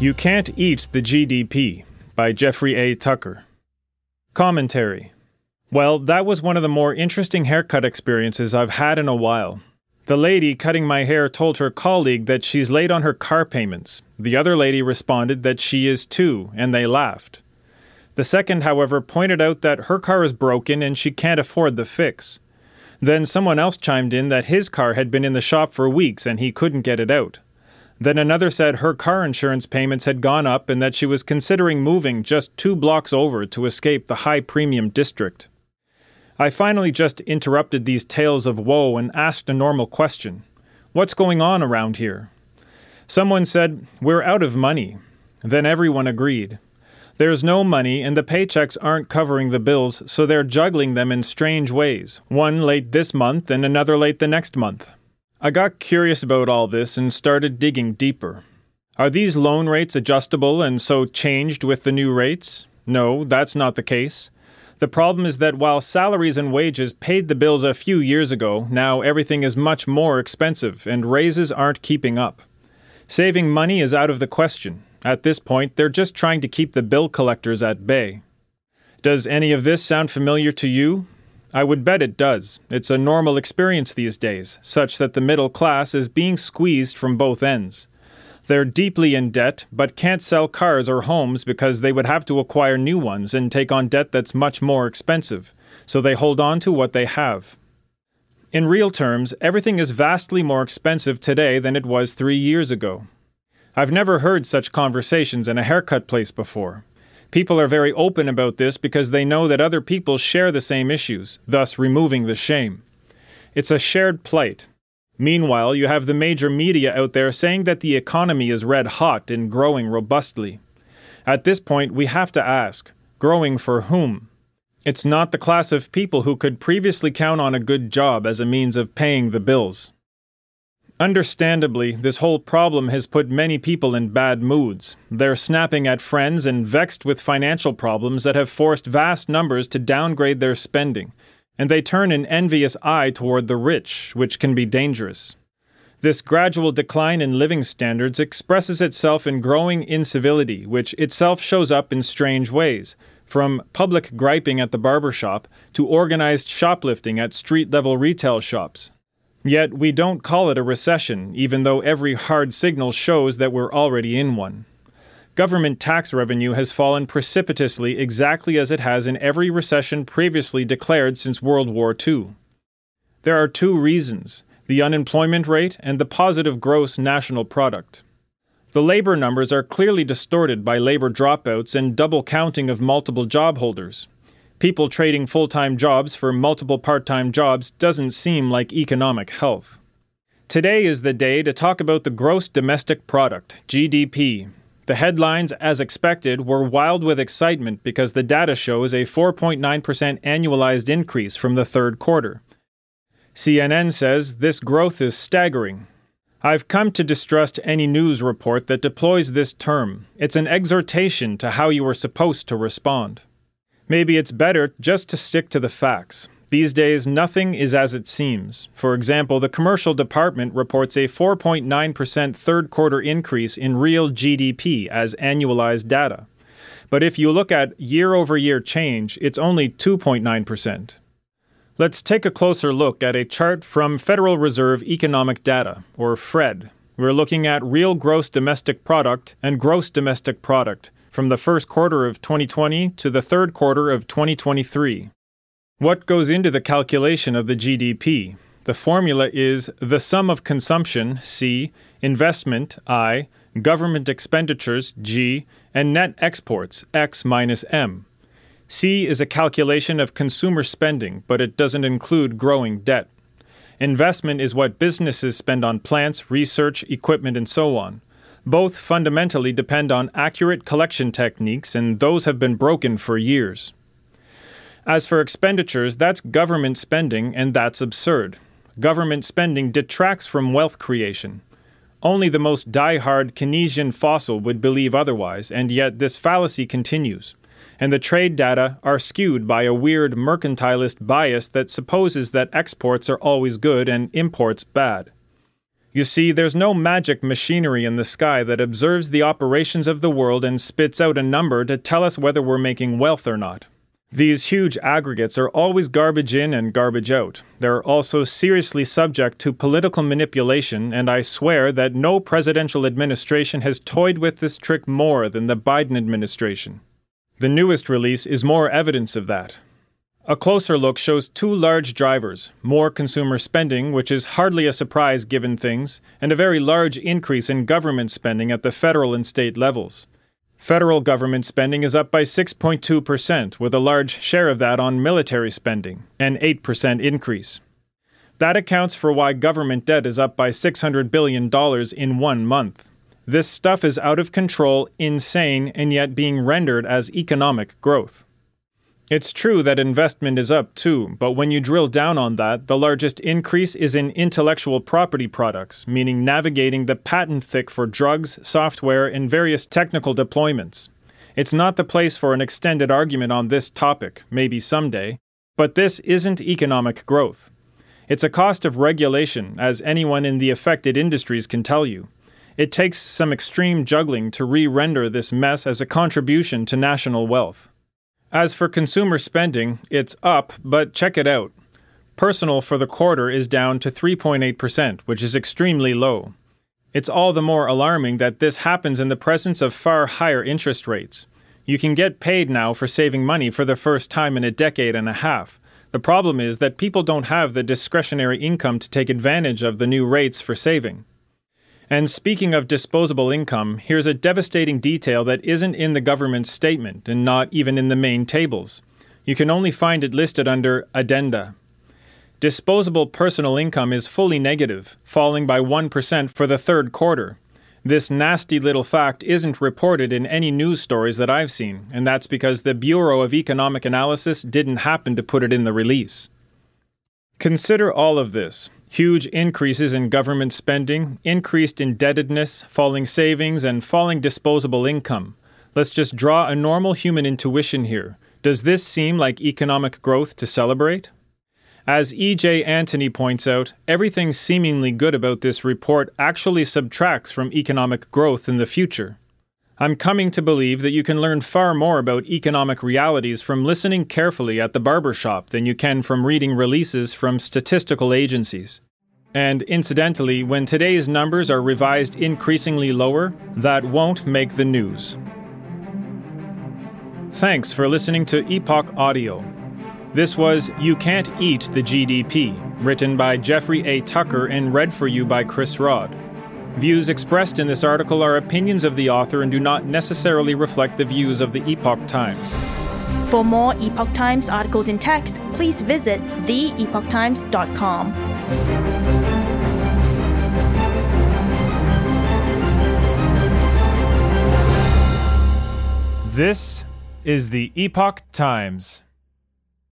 You Can't Eat the GDP by Jeffrey A. Tucker. Commentary. Well, that was one of the more interesting haircut experiences I've had in a while. The lady cutting my hair told her colleague that she's late on her car payments. The other lady responded that she is too, and they laughed. The second, however, pointed out that her car is broken and she can't afford the fix. Then someone else chimed in that his car had been in the shop for weeks and he couldn't get it out. Then another said her car insurance payments had gone up and that she was considering moving just two blocks over to escape the high premium district. I finally just interrupted these tales of woe and asked a normal question What's going on around here? Someone said, We're out of money. Then everyone agreed. There's no money, and the paychecks aren't covering the bills, so they're juggling them in strange ways, one late this month and another late the next month. I got curious about all this and started digging deeper. Are these loan rates adjustable and so changed with the new rates? No, that's not the case. The problem is that while salaries and wages paid the bills a few years ago, now everything is much more expensive and raises aren't keeping up. Saving money is out of the question. At this point, they're just trying to keep the bill collectors at bay. Does any of this sound familiar to you? I would bet it does. It's a normal experience these days, such that the middle class is being squeezed from both ends. They're deeply in debt, but can't sell cars or homes because they would have to acquire new ones and take on debt that's much more expensive, so they hold on to what they have. In real terms, everything is vastly more expensive today than it was three years ago. I've never heard such conversations in a haircut place before. People are very open about this because they know that other people share the same issues, thus removing the shame. It's a shared plight. Meanwhile, you have the major media out there saying that the economy is red hot and growing robustly. At this point, we have to ask growing for whom? It's not the class of people who could previously count on a good job as a means of paying the bills. Understandably, this whole problem has put many people in bad moods. They're snapping at friends and vexed with financial problems that have forced vast numbers to downgrade their spending, and they turn an envious eye toward the rich, which can be dangerous. This gradual decline in living standards expresses itself in growing incivility, which itself shows up in strange ways, from public griping at the barber shop to organized shoplifting at street level retail shops. Yet we don't call it a recession, even though every hard signal shows that we're already in one. Government tax revenue has fallen precipitously exactly as it has in every recession previously declared since World War II. There are two reasons the unemployment rate and the positive gross national product. The labor numbers are clearly distorted by labor dropouts and double counting of multiple job holders people trading full time jobs for multiple part time jobs doesn't seem like economic health. Today is the day to talk about the gross domestic product, GDP. The headlines, as expected, were wild with excitement because the data shows a 4.9% annualized increase from the third quarter. CNN says this growth is staggering. I've come to distrust any news report that deploys this term. It's an exhortation to how you are supposed to respond. Maybe it's better just to stick to the facts. These days, nothing is as it seems. For example, the commercial department reports a 4.9% third quarter increase in real GDP as annualized data. But if you look at year over year change, it's only 2.9%. Let's take a closer look at a chart from Federal Reserve Economic Data, or FRED. We're looking at real gross domestic product and gross domestic product from the first quarter of 2020 to the third quarter of 2023. What goes into the calculation of the GDP? The formula is the sum of consumption, C, investment, I, government expenditures, G, and net exports, X minus M. C is a calculation of consumer spending, but it doesn't include growing debt. Investment is what businesses spend on plants, research, equipment, and so on. Both fundamentally depend on accurate collection techniques, and those have been broken for years. As for expenditures, that's government spending, and that's absurd. Government spending detracts from wealth creation. Only the most die-hard Keynesian fossil would believe otherwise, and yet this fallacy continues. And the trade data are skewed by a weird mercantilist bias that supposes that exports are always good and imports bad. You see, there's no magic machinery in the sky that observes the operations of the world and spits out a number to tell us whether we're making wealth or not. These huge aggregates are always garbage in and garbage out. They're also seriously subject to political manipulation, and I swear that no presidential administration has toyed with this trick more than the Biden administration. The newest release is more evidence of that. A closer look shows two large drivers more consumer spending, which is hardly a surprise given things, and a very large increase in government spending at the federal and state levels. Federal government spending is up by 6.2%, with a large share of that on military spending, an 8% increase. That accounts for why government debt is up by $600 billion in one month. This stuff is out of control, insane, and yet being rendered as economic growth. It's true that investment is up too, but when you drill down on that, the largest increase is in intellectual property products, meaning navigating the patent thick for drugs, software, and various technical deployments. It's not the place for an extended argument on this topic, maybe someday, but this isn't economic growth. It's a cost of regulation, as anyone in the affected industries can tell you. It takes some extreme juggling to re render this mess as a contribution to national wealth. As for consumer spending, it's up, but check it out. Personal for the quarter is down to 3.8%, which is extremely low. It's all the more alarming that this happens in the presence of far higher interest rates. You can get paid now for saving money for the first time in a decade and a half. The problem is that people don't have the discretionary income to take advantage of the new rates for saving. And speaking of disposable income, here's a devastating detail that isn't in the government's statement and not even in the main tables. You can only find it listed under Addenda. Disposable personal income is fully negative, falling by 1% for the third quarter. This nasty little fact isn't reported in any news stories that I've seen, and that's because the Bureau of Economic Analysis didn't happen to put it in the release. Consider all of this Huge increases in government spending, increased indebtedness, falling savings, and falling disposable income. Let's just draw a normal human intuition here. Does this seem like economic growth to celebrate? As E.J. Antoni points out, everything seemingly good about this report actually subtracts from economic growth in the future. I'm coming to believe that you can learn far more about economic realities from listening carefully at the barber shop than you can from reading releases from statistical agencies. And incidentally, when today's numbers are revised increasingly lower, that won't make the news. Thanks for listening to Epoch Audio. This was You Can't Eat the GDP, written by Jeffrey A. Tucker and read for you by Chris Rod. Views expressed in this article are opinions of the author and do not necessarily reflect the views of the Epoch Times. For more Epoch Times articles in text, please visit theepochtimes.com. This is the Epoch Times.